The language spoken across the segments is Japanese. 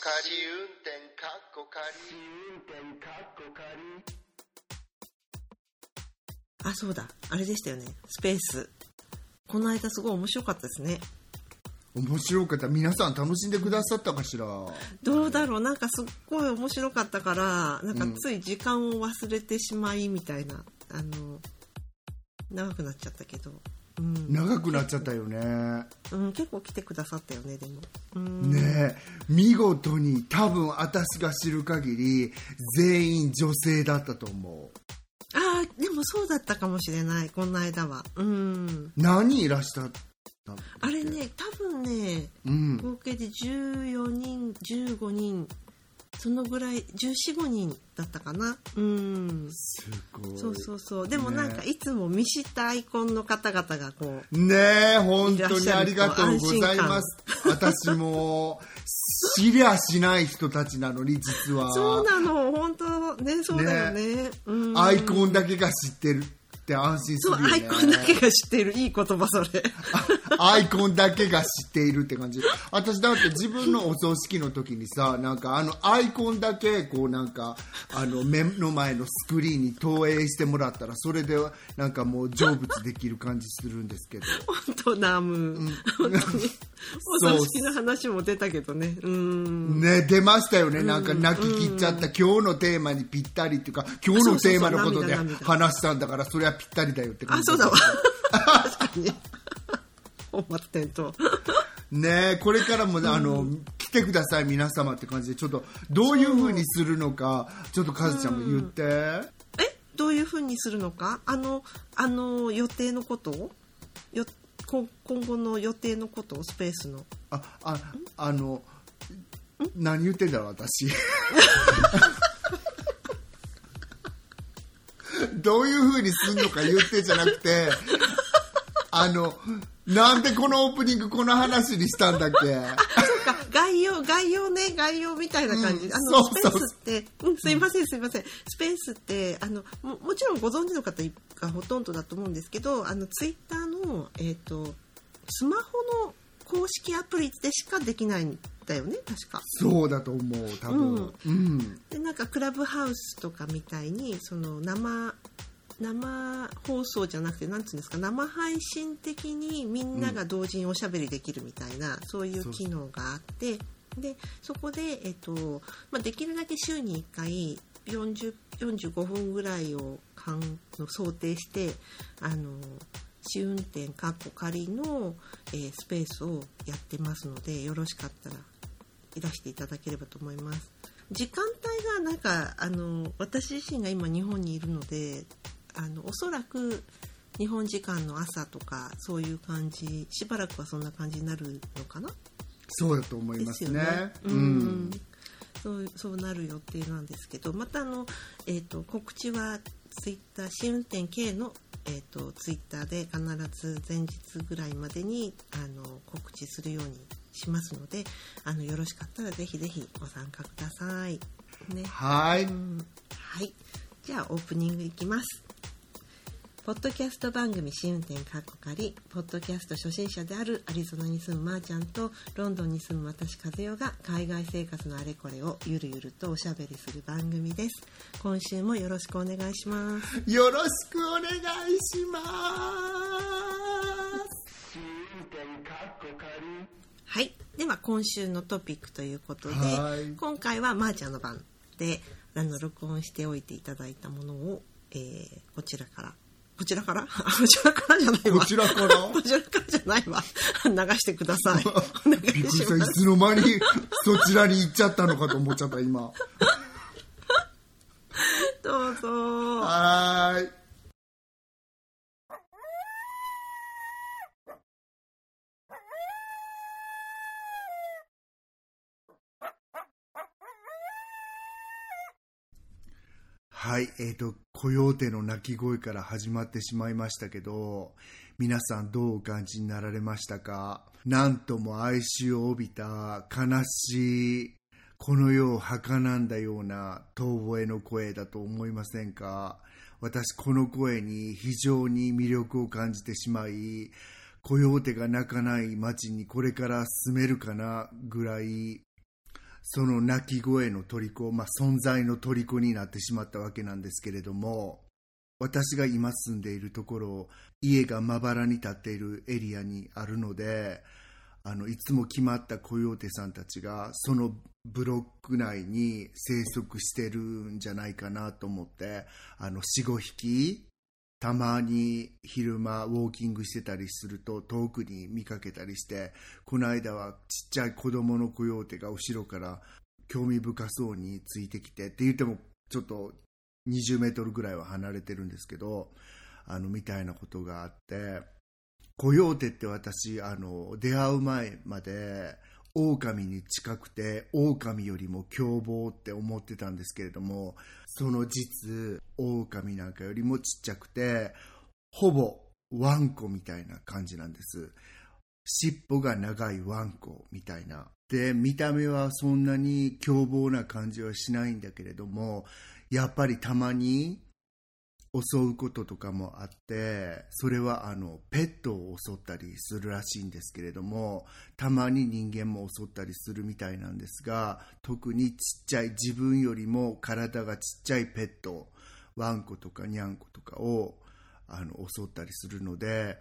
仮運転かっこ仮あ、そうだ。あれでしたよね。スペース。この間すごい面白かったですね。面白かった皆さん楽しんでくださったかしら？どうだろうなんかすっごい面白かったから、なんかつい時間を忘れてしまいみたいな、あの、長くなっちゃったけど。うん。長くなっちゃったよねうん、結構来てくださったよね、でも。うん。ねえ見事に多分私が知る限り全員女性だったと思うああ、でもそうだったかもしれない、この間は。うん。何人いらっしゃったの？あれね、多分ね、うん合計で14人、15人、そのぐらい、14、5人だったかな。うん。すごいそうそうそう。でもなんか、いつも見知ったアイコンの方々がこう、ねえ本当にありがとうございます私も知りゃしない人たちなのに実はそうなの、本当ね、そうだよね。うん。アイコンだけが知ってるって安心すそう、るよねアイコンだけが知っている。いい言葉、それ。アイコンだけが知っているって感じ私だって自分のお葬式の時にさなんかあのアイコンだけこうなんかあの目の前のスクリーンに投影してもらったらそれでなんかもう成仏できる感じするんですけど本当ナム。本当に。お葬式の話も出たけどね。うん。ね出ましたよねなんか泣き切っちゃった今日のテーマにぴったりっていうか今日のテーマのことで話したんだからそれはぴったりだよって感あ、じそうだわ。確かに。本末転倒。ねえこれからも、あの来てください皆様って感じで。ちょっとどういう風にするのかちょっとカズちゃんも言って、え？どういうふうにするのか？あの、あの、予定のこと？をよこ今後の予定のこと？をスペースの。あああの何言ってんだろう私 どういう風にすんのか言ってじゃなくてあのなんでこのオープニングこの話にしたんだっけ？概要、概要ね、概要みたいな感じ。うん。あの、そうスペースって、うん、すいません、すいません。スペースって、あの、ももちろんご存知の方がほとんどだと思うんですけど、あの、ツイッターの、えっ、と、スマホの公式アプリでしかできないんだよね、確か。そうだと思う多分。うん、でなんかクラブハウスとかみたいにその生生放送じゃなくてなんていうんですか生配信的にみんなが同時におしゃべりできるみたいな、そういう機能があってでそこで、えっとまあ、できるだけ週に1回40 45分ぐらいをかんの想定してあの試運転かっこ仮の、えースペースをやってますのでよろしかったらいらしていただければと思います。時間帯がなんかあの私自身が今日本にいるのであのおそらく日本時間の朝とかそういう感じしばらくはそんな感じになるのかな？そうだと思いでますすねよね。ううそうそうなる予定なんですけどまたあの、えー、と告知はツイッター試運転系の、えー、とツイッターで必ず前日ぐらいまでにあの告知するようにしますのであのよろしかったらぜひぜひご参加ください。ね、はい、うんはい。じゃあオープニングいきます。ポッドキャスト番組試運転かっこかり、ポッドキャスト初心者であるアリゾナに住むまーちゃんとロンドンに住む私和代が海外生活のあれこれをゆるゆるとおしゃべりする番組です。今週もよろしくお願いします。よろしくお願いします今週のトピックということではい、今回はまーちゃんの番であの録音しておいていただいたものを、えーこちらから。こちらから？こちらからじゃないわ。こちらから？こちらからじゃないわ。流してください。お願いします。つの間にそちらに行っちゃったのかと思っちゃった今どうぞ。はーいはい、えーと、コヨーテの鳴き声から始まってしまいましたけど、皆さんどうお感じになられましたか？なんとも哀愁を帯びた悲しい、この世を儚んだような遠吠えの声だと思いませんか？私この声に非常に魅力を感じてしまい、コヨーテが鳴かない街にこれから住めるかなぐらい、その鳴き声の虜、まあ、存在の虜になってしまったわけなんですけれども私が今住んでいるところ家がまばらに立っているエリアにあるのであのいつも決まったコヨーテさんたちがそのブロック内に生息してるんじゃないかなと思ってあの45匹たまに昼間ウォーキングしてたりすると遠くに見かけたりしてこの間はちっちゃい子供のコヨーテが後ろから興味深そうについてきてって言ってもちょっと20メートルぐらいは離れてるんですけどあのみたいなことがあってコヨーテって私あの出会う前まで狼に近くて狼よりも凶暴って思ってたんですけれどもその実狼なんかよりもちっちゃくてほぼワンコみたいな感じなんです。尻尾が長いワンコみたいな。で見た目はそんなに凶暴な感じはしないんだけれどもやっぱりたまに襲うこととかもあってそれはあのペットを襲ったりするらしいんですけれどもたまに人間も襲ったりするみたいなんですが特にちっちゃい自分よりも体がちっちゃいペットワンコとかニャンコとかをあの襲ったりするので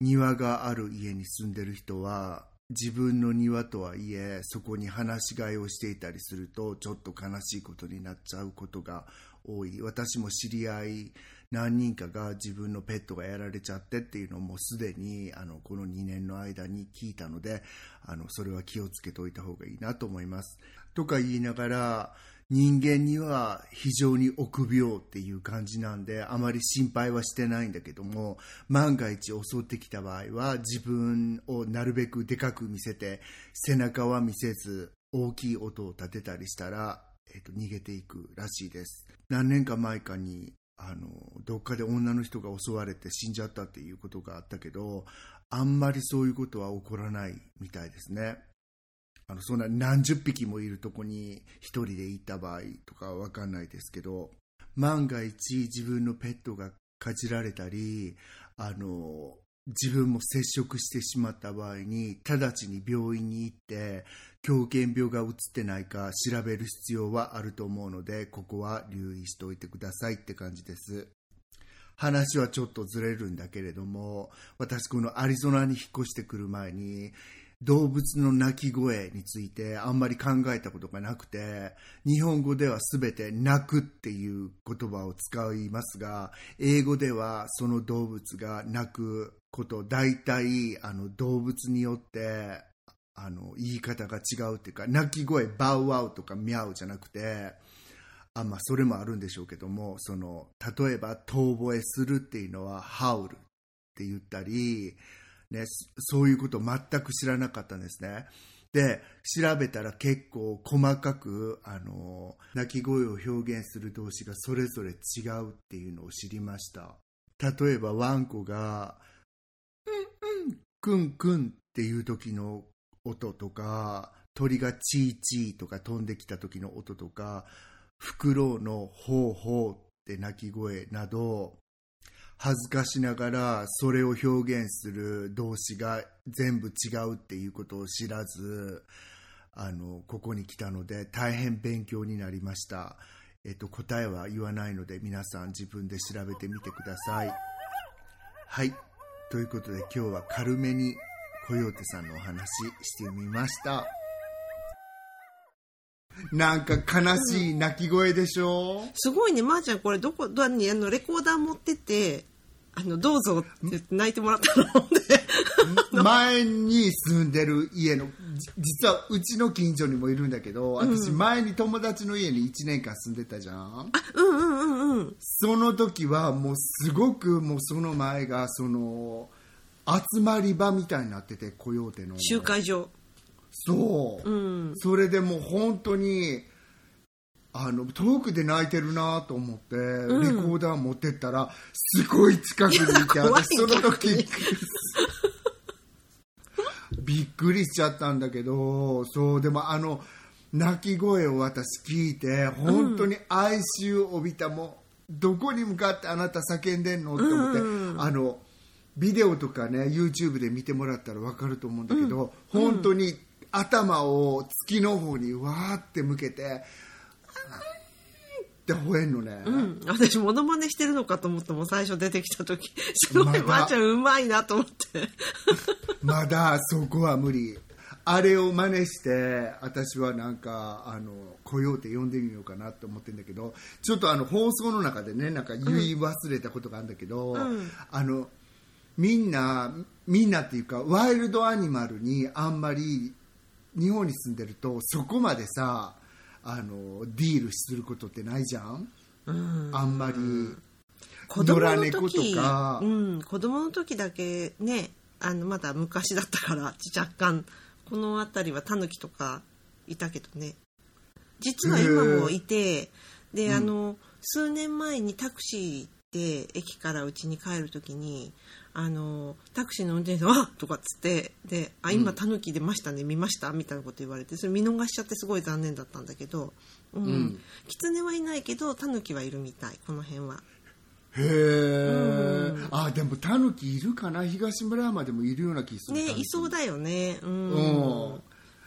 庭がある家に住んでる人は自分の庭とはいえそこに放し飼いをしていたりするとちょっと悲しいことになっちゃうことが多い。私も知り合い何人かが自分のペットがやられちゃってっていうのもすでにあのこの2年の間に聞いたのであのそれは気をつけておいた方がいいなと思います。とか言いながら人間には非常に臆病っていう感じなんであまり心配はしてないんだけども万が一襲ってきた場合は自分をなるべくでかく見せて背中は見せず大きい音を立てたりしたら、えー、と逃げていくらしいです。何年か前かにあのどっかで女の人が襲われて死んじゃったっていうことがあったけどあんまりそういうことは起こらないみたいですね。あのそんな何十匹もいるとこに1人でいた場合とかは分かんないですけど万が一自分のペットがかじられたりあの自分も接触してしまった場合に直ちに病院に行って狂犬病がうつってないか調べる必要はあると思うのでここは留意しておいてくださいって感じです。話はちょっとずれるんだけれども私このアリゾナに引っ越してくる前に動物の鳴き声についてあんまり考えたことがなくて日本語では全て鳴くっていう言葉を使いますが英語ではその動物が鳴くこと大体あの動物によってあの言い方が違うっていうか鳴き声バウワウとかミャウじゃなくてあまあそれもあるんでしょうけどもその例えば遠吠えするっていうのはハウルって言ったりね、そういうこと全く知らなかったんですね。で調べたら結構細かくあの鳴き声を表現する動詞がそれぞれ違うっていうのを知りました例えばワンコが「うんうんくんくん」っていう時の音とか鳥が「チーチー」とか飛んできた時の音とかフクロウの「ほうほう」って鳴き声など恥ずかしながらそれを表現する動詞が全部違うっていうことを知らずあのここに来たので大変勉強になりました、えっと、答えは言わないので皆さん自分で調べてみてください。はい。ということで今日は軽めにコヨーテさんのお話してみました。なんか悲しい泣き声でしょ、うん、すごいね。まー、あ、ちゃんこれどこどにあのレコーダー持っててあのどうぞって言って泣いてもらったの。で 前に住んでる家の実はうちの近所にもいるんだけど私前に友達の家に1年間住んでたじゃん、あうんうんうんうん。その時はもうすごくもうその前がその集まり場みたいになっててコヨーテの。集会所。そう、うん、それでもう本当にあの遠くで泣いてるなと思って、うん、レコーダー持ってったらすごい近くにいて 私その時 びっくりしちゃったんだけどそうでもあの泣き声を私聞いて本当に哀愁を帯びたもうどこに向かってあなた叫んでんのって思って、うん、あのビデオとかね YouTube で見てもらったら分かると思うんだけど、うん、本当に頭を月の方にわーって向けてって吠えんのね、うん、私モノマネしてるのかと思っても最初出てきた時 すごいまだ。まーちゃんうまいなと思って。まだそこは無理。あれを真似して私はなんかあのコヨーテ呼んでみようかなと思ってるんだけどちょっとあの放送の中でねなんか言い忘れたことがあるんだけど、ん。あのみんなみんなっていうかワイルドアニマルにあんまり日本に住んでるとそこまでさあのディールすることってないじゃん、あんまり。子供の野良猫時とか。うん、子供の時だけねあのまだ昔だったから若干。この辺りはタヌキとかいたけどね。実は今もいてで、あの数年前にタクシーで駅から家に帰る時にあのタクシーの運転手さん「あっ!」とかっつってで「あ今タヌキ出ましたね見ました?」みたいなこと言われてそれ見逃しちゃってすごい残念だったんだけど、うん。ん。キツネはいないけどタヌキはいるみたいこの辺は。へえ、あでもタヌキいるかな？東村山でもいるような気する。ねいそうだだよね。うん、うん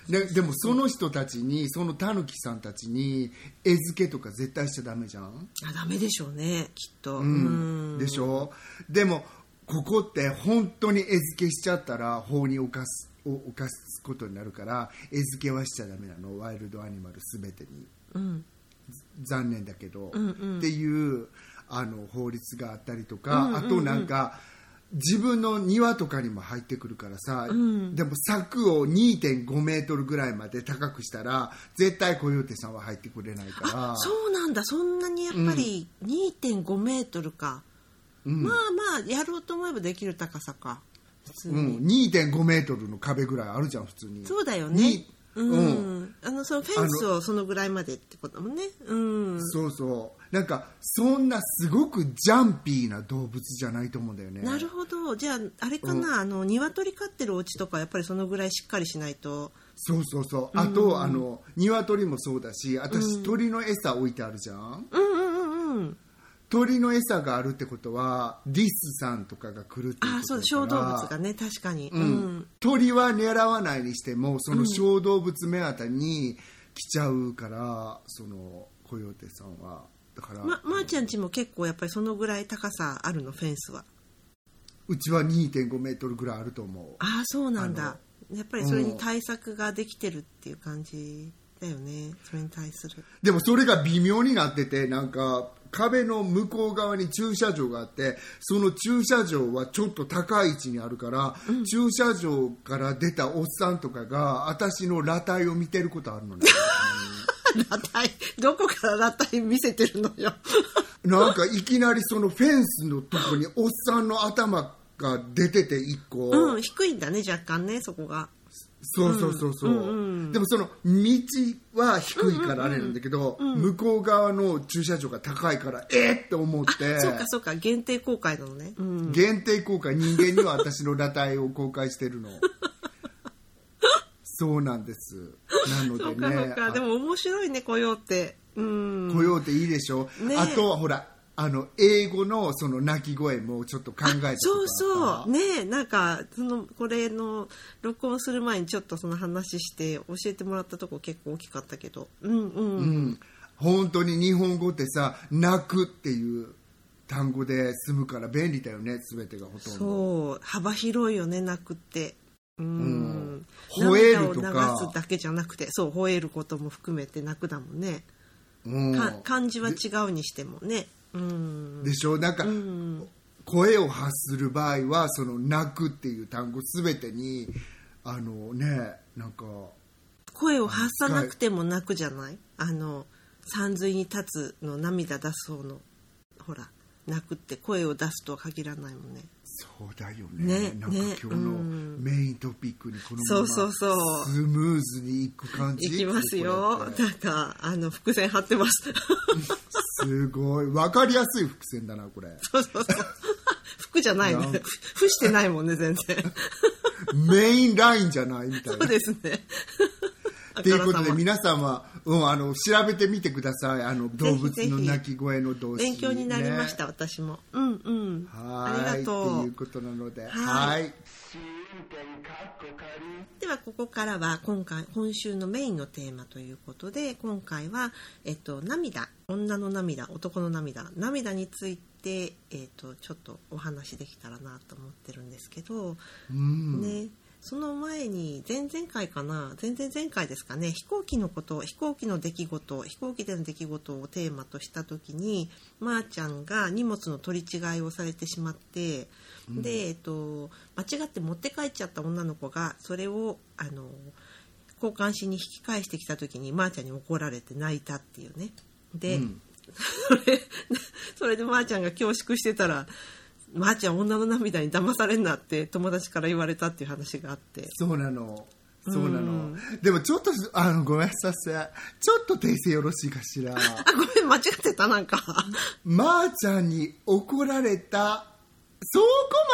ででもその人たちにそのタヌキさんたちに餌付けとか絶対しちゃダメじゃん、あダメでしょうねきっと、うん、でしょ？でもここって本当に餌付けしちゃったら法に犯すを犯すことになるから餌付けはしちゃダメなの。ワイルドアニマル全てに。うん。残念だけど、うんうん。っていうあの法律があったりとか、あとなんか自分の庭とかにも入ってくるからさ、ん。でも柵を2.5メートルぐらいまで高くしたら絶対コヨーテさんは入ってくれないから。あそうなんだ。そんなにやっぱり2.5メートルか、うん。まあまあやろうと思えばできる高さか。普通に、うん、2.5メートルの壁ぐらいあるじゃん普通に。そうだよにねうん、うんあのそのフェンスをそのぐらいまでってことだもんね。うん。そうそう。なんかそんなすごくジャンピーな動物じゃないと思うんだよね。なるほど。じゃああれかな、あの鶏飼ってるお家とかやっぱりそのぐらいしっかりしないと。そうそうそう。あと、あの鶏もそうだし私、鳥の餌置いてあるじゃん。うんうんうんうん鳥の餌があるってことはリスさんとかが来るっていうあことだから。そう小動物がね確かに。う、うん。ん、鳥は狙わないにしてもその小動物目当てに来ちゃうから、そのコヨーテさんは。だから、ままー、ちゃんちも結構やっぱりそのぐらい高さあるのフェンスは。うちは2.5メートルぐらいあると思う。ああそうなんあだやっぱりそれに対策ができてるっていう感じだよねそれに対する。でもそれが微妙になっててなんか壁の向こう側に駐車場があってその駐車場はちょっと高い位置にあるから、駐車場から出たおっさんとかが私の裸体を見てることあるのね。裸体？どこから裸体見せてるのよ。なんかいきなりそのフェンスのとこにおっさんの頭が出てて一個、うん低いんだね若干ねそこがそうそうそうそう、うんうんでもその道は低いからあれなんだけど、向こう側の駐車場が高いからえっって思って。そうかそうか。限定公開なのね。うん。限定公開。人間には私の裸体を公開してるの。そうなんです。なのそうでねかそうか。でも面白いね雇用って。うん。雇用っていいでしょ、ねあとはほらあの英語のその鳴き声もちょっと考えてそうそう。ねなんかそのこれの録音する前にちょっとその話して教えてもらったとこ結構大きかったけど。うんうん、うん、本当に日本語ってさ「泣く」っていう単語で済むから便利だよね全てがほとんど。そう。幅広いよね泣くって。うん、うん。吠えるとか。流すだけじゃなくてそう吠えることも含めて泣くだもんね、うん。か漢字は違うにしてもね。うんでしょ？なんか、うん。声を発する場合はその「泣く」っていう単語全てにあのねなんか声を発さなくても泣くじゃない？あの山水に立つの涙出す方のほら泣くって声を出すとは限らないもんね。そうだよね。ねなんかね今日のうん。メイントピックにこのそうまそうそう。まスムーズにいく感じ？いきますよ。なんかあの伏線張ってます すごい。分かりやすい伏線だなこれ。そうそうそう。服じゃないね。ふしてないもんね全然。メインラインじゃないみたいな。そうですね。ということであからさ皆様、うん、あの調べてみてください。あの動物の鳴き声の動詞ま勉強になりました、ね私も。うんうん。ありはいがとう。っていうことなので。はい。はいではここからは今回今週のメインのテーマということで今回は、えっと、涙。女の涙男の涙。涙について、えっと、ちょっとお話できたらなと思ってるんですけど、うん。ねその前に前々回かな？前々前回ですかね。飛行機のこと飛行機の出来事飛行機での出来事をテーマとした時にまー、ちゃんが荷物の取り違いをされてしまって、で、えっと、間違って持って帰っちゃった女の子がそれをあの交換しに引き返してきた時にまー、ちゃんに怒られて泣いたっていうね。で、うん。それそれでまーちゃんが恐縮してたら「まーちゃん女の涙に騙されんな」って友達から言われたっていう話があって。そうなの。そうなの、うんでもちょっとあのごめんなさい。ちょっと訂正よろしいかしら。あごめん間違ってたなんか。まーちゃんに怒られた。そこ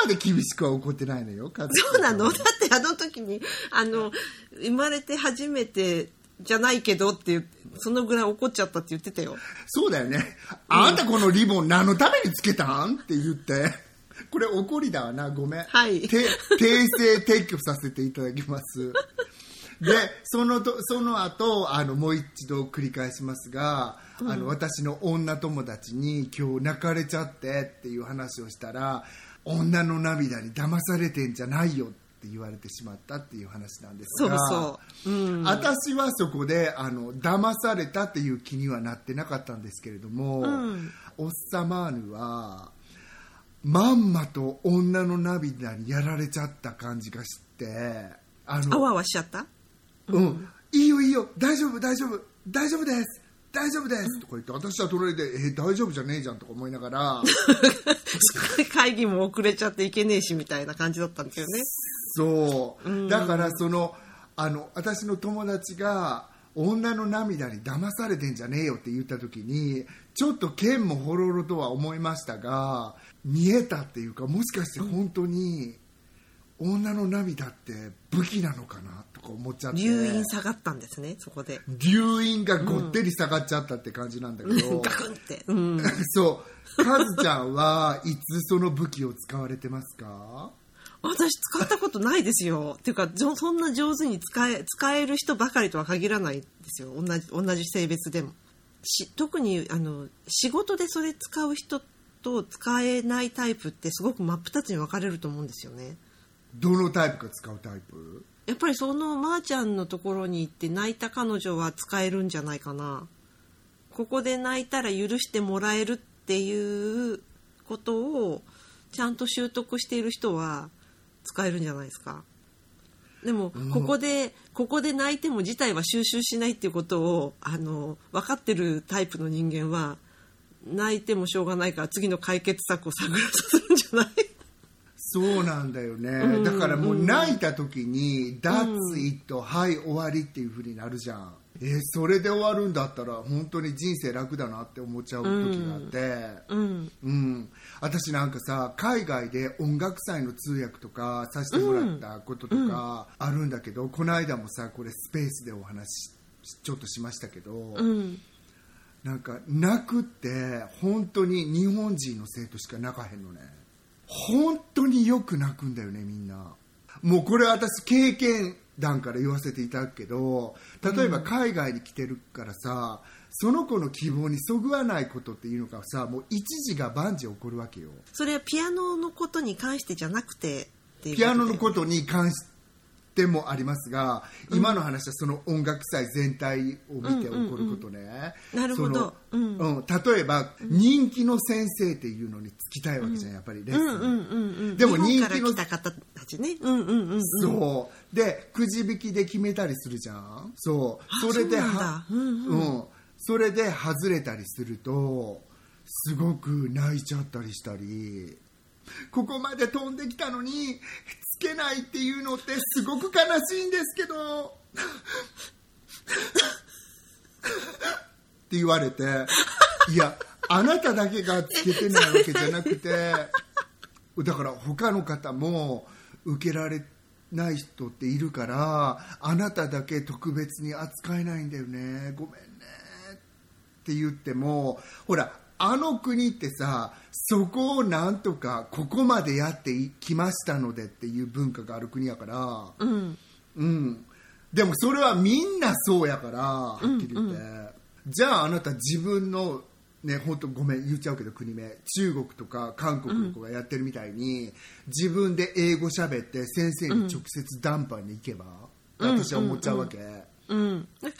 まで厳しくは怒ってないのよそうなの。だってあの時にあの生まれて初めてじゃないけどって言ってそのぐらい怒っちゃったって言ってたよ。そうだよね。あんたこのリボン何のためにつけたん？って言って。これ怒りだわな。ごめん。はいて訂正撤去させていただきます。で、そのと、その後、あの、もう一度繰り返しますが、あの、私の女友達に今日泣かれちゃってっていう話をしたら、女の涙に騙されてんじゃないよって言われてしまったっていう話なんですそうが。そう、うん、私はそこであの騙されたっていう気にはなってなかったんですけれども、うんオッサマーヌはまんまと女の涙にやられちゃった感じがしてああのわあわしちゃった？うん、いいよいいよ。大丈夫大丈夫。大丈夫です。大丈夫です。とか言って私は隣で「え大丈夫じゃねえじゃん」とか思いながら。会議も遅れちゃっていけねえしみたいな感じだったんですよね。そう、だからそのあの私の友達が女の涙に騙されてんじゃねえよって言った時にちょっと剣もほろろとは思いましたが見えたっていうかもしかして本当に女の涙って武器なのかな？とか思っちゃって。留飲下がったんですねそこで。留飲がごってり下がっちゃったって感じなんだけど、ガクンって、うん、そう。カズちゃんはいつその武器を使われてますか？私使ったことないですよ。っていうかそんな上手に使え使える人ばかりとは限らないんですよ。同じ同じ性別でも。し特にあの仕事でそれ使う人と使えないタイプってすごく真っ二つに分かれると思うんですよね。どのタイプか使うタイプ？やっぱりそのまーちゃんのところに行って泣いた彼女は使えるんじゃないかな。ここで泣いたら許してもらえるっていうことをちゃんと習得している人は使えるんじゃないですか。でもここで、ここで泣いても事態は収集しないっていうことをあの分かってるタイプの人間は泣いてもしょうがないから次の解決策を探らさせるんじゃない？そうなんだよね、うん。だからもう泣いた時に「That's it、はい終わり」っていうふうになるじゃん。えーそれで終わるんだったら本当に人生楽だなって思っちゃう時があって。うん。うん、私なんかさ海外で音楽祭の通訳とかさせてもらったこととかあるんだけど、この間もさこれスペースでお話しちょっとしましたけど、うんなんか泣くって本当に日本人の生徒しか泣かへんのね。本当によく泣くんだよねみんな。もうこれ私経験談から言わせていただくけど例えば海外に来てるからさ、その子の希望にそぐわないことっていうのがさもう一時が万事起こるわけよ。それはピアノのことに関してじゃなくてピアノのとことに関してもありますが、今の話はその音楽祭全体を見て起こることね、なるほど。うん。うん例えば人気の先生っていうのにつきたいわけじゃんやっぱりレッスン、うんうんうんうん。でも人気のた方たちね。うんうんうんうん。そう。でくじ引きで決めたりするじゃん。そう。あそれではうんうん。うん。それで外れたりするとすごく泣いちゃったりしたり。ここまで飛んできたのにつけないっていうのってすごく悲しいんですけど。って言われていやあなただけがつけてないわけじゃなくてだから他の方も受けられない人っているからあなただけ特別に扱えないんだよね。ごめんね。って言ってもほらあの国ってさそこをなんとかここまでやってきましたのでっていう文化がある国やから。うん。うん。でもそれはみんなそうやからはっきり言って、じゃああなた自分のね本当ごめん言っちゃうけど国名。中国とか韓国の子がやってるみたいに、自分で英語喋って先生に直接談判に行けば、私は思っちゃうわけ、うん、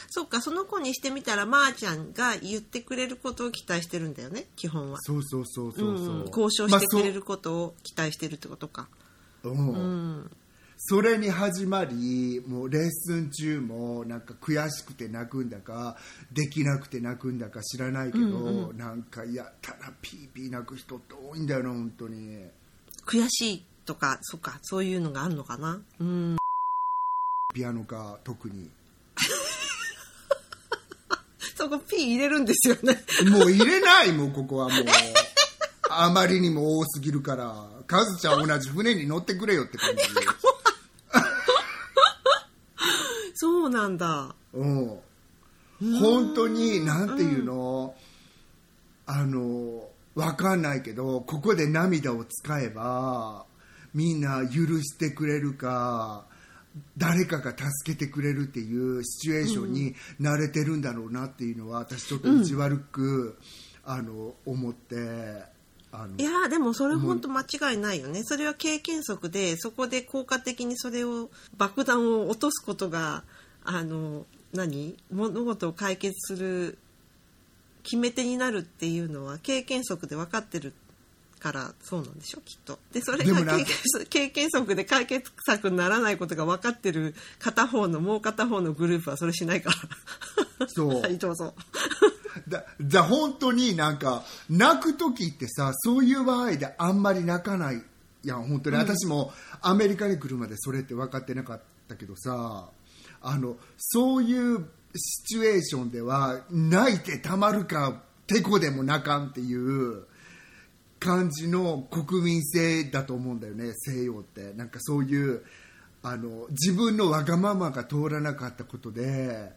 そっかその子にしてみたらまー、ちゃんが言ってくれることを期待してるんだよね基本は。そうそうそうそうそう、うん交渉してくれまることを期待してるってことか、あそう。うん。うん。それに始まりもうレッスン中もなんか悔しくて泣くんだかできなくて泣くんだか知らないけど、なんかやったらピーピー泣く人って多いんだよな本当に。悔しいとかそっかそういうのがあるのかな。うん。ピアノか特にそこ P 入れるんですよね。もう入れないもうここはもう。あまりにも多すぎるから。カズちゃん同じ船に乗ってくれよって感じ。そうなんだ。うん。本当になんていうの、あのわかんないけどここで涙を使えばみんな許してくれるか誰かが助けてくれるっていうシチュエーションに慣れてるんだろうなっていうのは私ちょっと意地悪く、あの思っていやーでもそれ本当間違いないよね。それは経験則でそこで効果的にそれを爆弾を落とすことがあの何？物事を解決する決め手になるっていうのは経験則で分かってるからそうなんでしょきっと。でそれが経験則経験則で解決策にならないことが分かってる片方のもう片方のグループはそれしないから。そう。はいどうぞ。だだ本当になんか泣く時ってさそういう場合であんまり泣かないいや本当に私もアメリカに来るまでそれって分かってなかったけどさあのそういうシチュエーションでは泣いてたまるかてこでも泣かんっていう感じの国民性だと思うんだよね西洋って。なんかそういうあの自分のわがままが通らなかったことで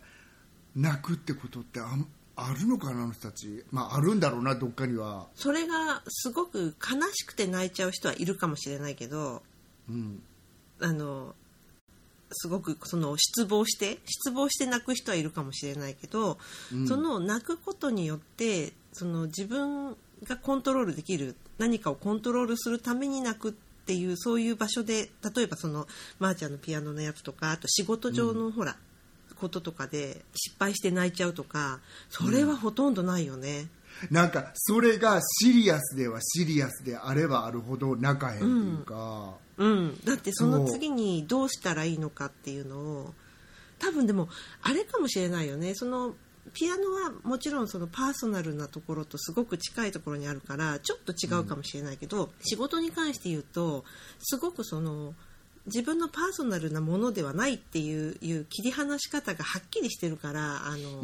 泣くってことってあんあるのかなあの人たち。まああるんだろうなどっかには。それがすごく悲しくて泣いちゃう人はいるかもしれないけどうん。あのすごくその失望して失望して泣く人はいるかもしれないけど、うん。その泣くことによってその自分がコントロールできる何かをコントロールするために泣くっていうそういう場所で例えばそのまー、ちゃんのピアノのやつとかあと仕事上のほら、こととかで失敗して泣いちゃうとかそれはほとんどないよね。なんかそれがシリアスではシリアスであればあるほど泣かへんっていうか、うん、だってその次にどうしたらいいのかっていうのを多分でもあれかもしれないよね。そのピアノはもちろんそのパーソナルなところとすごく近いところにあるからちょっと違うかもしれないけど、仕事に関して言うとすごくその自分のパーソナルなものではないっていういう切り離し方がはっきりしてるからあの、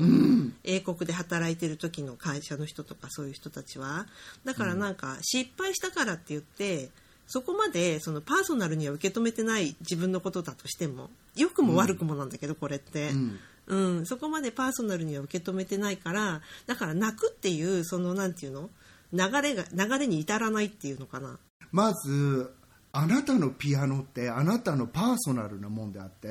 英国で働いてる時の会社の人とかそういう人たちは。だからなんか失敗したからって言ってそこまでそのパーソナルには受け止めてない自分のことだとしても良くも悪くもなんだけど、これって、んうん。そこまでパーソナルには受け止めてないからだから泣くっていうそのなんていうの？流れが流れに至らないっていうのかな。まずあなたのピアノってあなたのパーソナルなもんであって、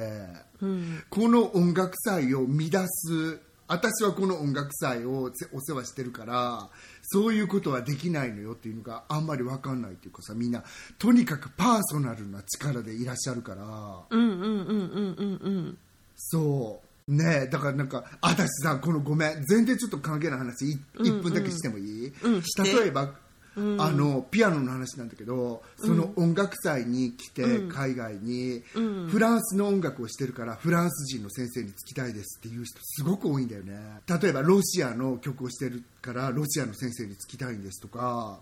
うん。この音楽祭を乱す私はこの音楽祭をせお世話してるからそういうことはできないのよっていうのがあんまり分かんないっていうかさみんなとにかくパーソナルな力でいらっしゃるから。うんうんうんうんうんうん。そうねえだからなんか私さこのごめん全然ちょっと関係ない話い1分だけしてもいい、うん例えば、あのピアノの話なんだけどその音楽祭に来て、海外に、フランスの音楽をしてるからフランス人の先生につきたいですっていう人すごく多いんだよね。例えばロシアの曲をしてるからロシアの先生につきたいんですとか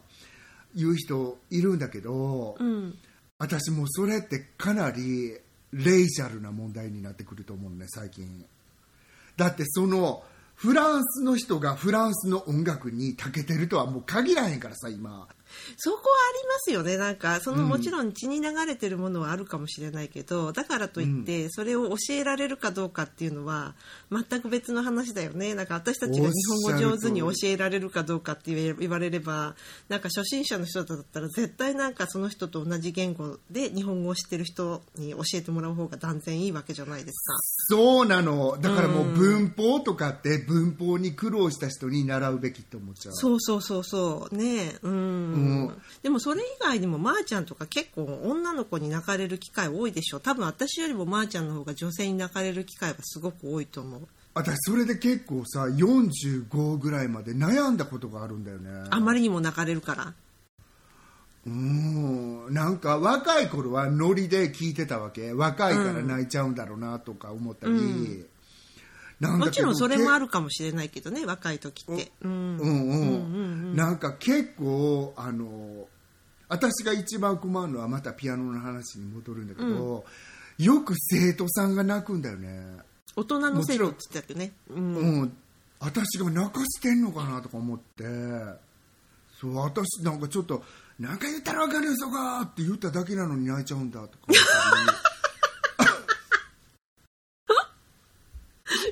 いう人いるんだけど、うん。私もうそれってかなりレイシャルな問題になってくると思うね最近だってそのフランスの人がフランスの音楽に長けてるとはもう限らへんからさ今。そこはありますよね。なんかそのもちろん血に流れてるものはあるかもしれないけど、だからといってそれを教えられるかどうかっていうのは全く別の話だよね。なんか私たちが日本語上手に教えられるかどうかって言われればなんか初心者の人だったら絶対なんかその人と同じ言語で日本語を知ってる人に教えてもらう方が断然いいわけじゃないですか。そうなの。だからもう文法とかって文法に苦労した人に習うべきって思っちゃう。そうそうそうそう。ねうん、うんでもそれ以外にもまーちゃんとか結構女の子に泣かれる機会多いでしょ。多分私よりもまーちゃんの方が女性に泣かれる機会はすごく多いと思う。私それで結構さ45ぐらいまで悩んだことがあるんだよね。あまりにも泣かれるから。うん。なんか若い頃はノリで聞いてたわけ。若いから泣いちゃうんだろうなとか思ったり、うんもちろんそれもあるるかもしれないけどね若い時って。うん。うんうんなんか結構あの私が一番困るのはまたピアノの話に戻るんだけど、よく生徒さんが泣くんだよね。大人の生徒って言ってたっけね。うん。うん、私が泣かしてんのかなとか思って。そう私なんかちょっと「なんか言ったらわかるよそこ!」って言っただけなのに泣いちゃうんだとか 思った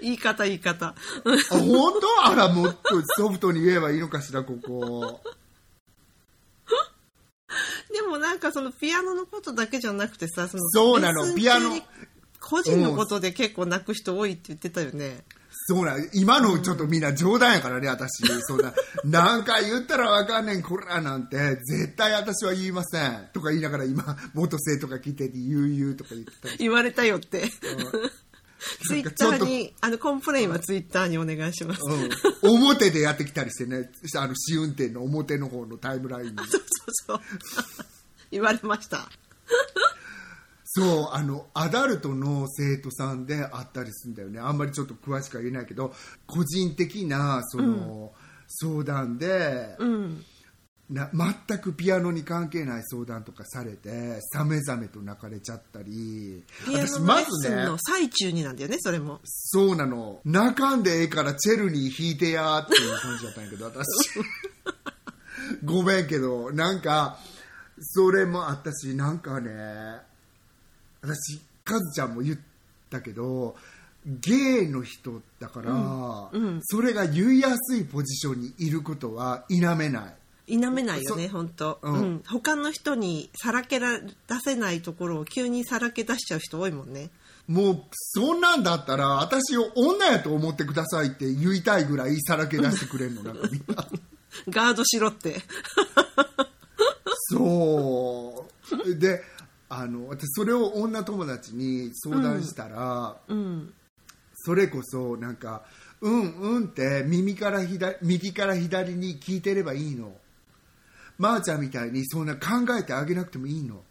言い方言い方。りあ本当？あらもっとソフトに言えばいいのかしらここ。でもなんかそのピアノのことだけじゃなくてさそのそうなのピアノ。個人のことで結構泣く人多いって言ってたよね。そうなん今のちょっとみんな冗談やからね私。そんな なんか言ったらわかんねんこらなんて。絶対私は言いません。とか言いながら今元生徒が来てて言う言うとか言ってたり。言われたよってツイッターにあの complain はツイッターにお願いします、うん、表でやってきたりしてねあの試運転の表の方のタイムラインに。そうそうそう。言われました。そうあのアダルトの生徒さんであったりするんだよね。あんまりちょっと詳しくは言えないけど個人的なその、相談で、うんな全くピアノに関係ない相談とかされてさめざめと泣かれちゃったり。ピアノのレッスンの最中になんだよねそれも。そうなの。泣かんでええからチェルに弾いてやっていう感じだったんやけど私。ごめんけどなんかそれもあったしなんかね私カズちゃんも言ったけどゲイの人だから、それが言いやすいポジションにいることは否めない否めないよね本当、うん。うん、他の人にさらけら出せないところを急にさらけ出しちゃう人多いもんね。もうそんなんだったら私を女やと思ってくださいって言いたいぐらいさらけ出してくれんの。なんかみんな。ガードしろって。そう。であの私それを女友達に相談したら、うん。それこそなんか「うんうん」って耳から左右から左に聞いてればいいのまー、あ、ちゃんみたいにそんな考えてあげなくてもいいの。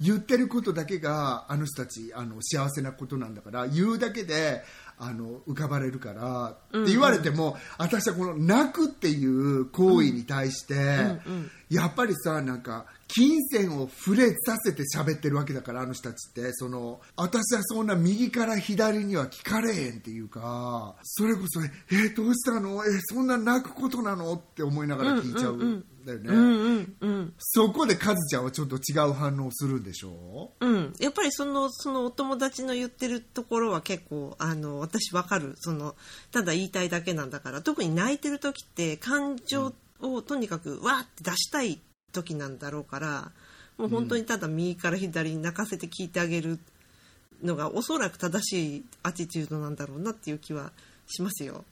言ってることだけがあの人たちあの幸せなことなんだから言うだけであの浮かばれるからって言われても、私はこの泣くっていう行為に対して、やっぱりさなんか金銭を触れさせて喋ってるわけだからあの人たちって。その私はそんな右から左には聞かれへんっていうかそれこそ「えどうしたの？えそんな泣くことなの?」って思いながら聞いちゃうんだよね、うんうんうん。そこでカズちゃんはちょっと違う反応をするんでしょ？うん、やっぱりそのそのお友達の言ってるところは結構あの私わかる。そのただ言いたいだけなんだから。特に泣いてる時って感情をとにかくわーって出したい時なんだろうからもう本当にただ右から左に泣かせて聞いてあげるのがおそらく正しいアティチュードなんだろうなっていう気はしますよ。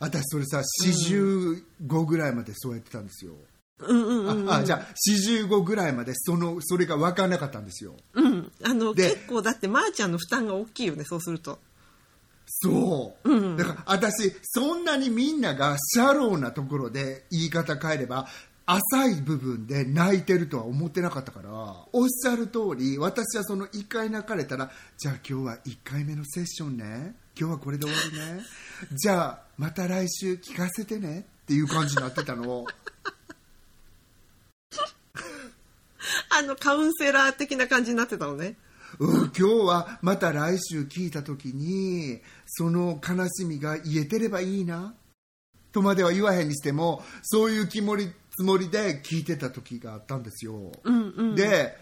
私それさ45ぐらいまでそうやってたんですよ、うん。うんうん、ああじゃあ45ぐらいまでそのそれが分からなかったんですよ。うん、あので結構だってまー、ちゃんの負担が大きいよねそうすると。そう、だから私そんなにみんながシャローなところで言い方変えれば浅い部分で泣いてるとは思ってなかったからおっしゃる通り私はその1回泣かれたらじゃあ今日は1回目のセッションね。今日はこれで終わりね。じゃあまた来週聞かせてね。っていう感じになってたの。を あのカウンセラー的な感じになってたのね。うん、今日はまた来週聞いた時にその悲しみが癒えてればいいな。とまでは言わへんにしてもそういう気もりつつもりで聞いてた時があったんですよ、うんうん。で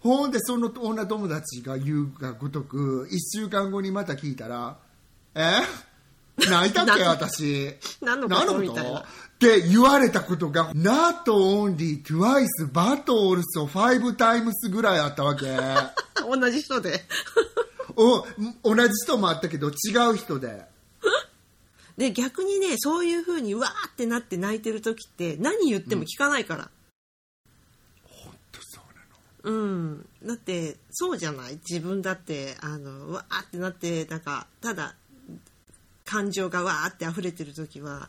ほんでその女友達が言うがごとく1週間後にまた聞いたら「え？泣いたっけな 私。何のこと？って言われたことが Not only twice but also five times ぐらいあったわけ。同じ人で。お同じ人もあったけど違う人でで逆にねそういう風にわーってなって泣いてる時って何言っても聞かないから。そうなの。うん、だってそうじゃない？自分だってあのわーってなってなんかただ感情がわーって溢れてる時は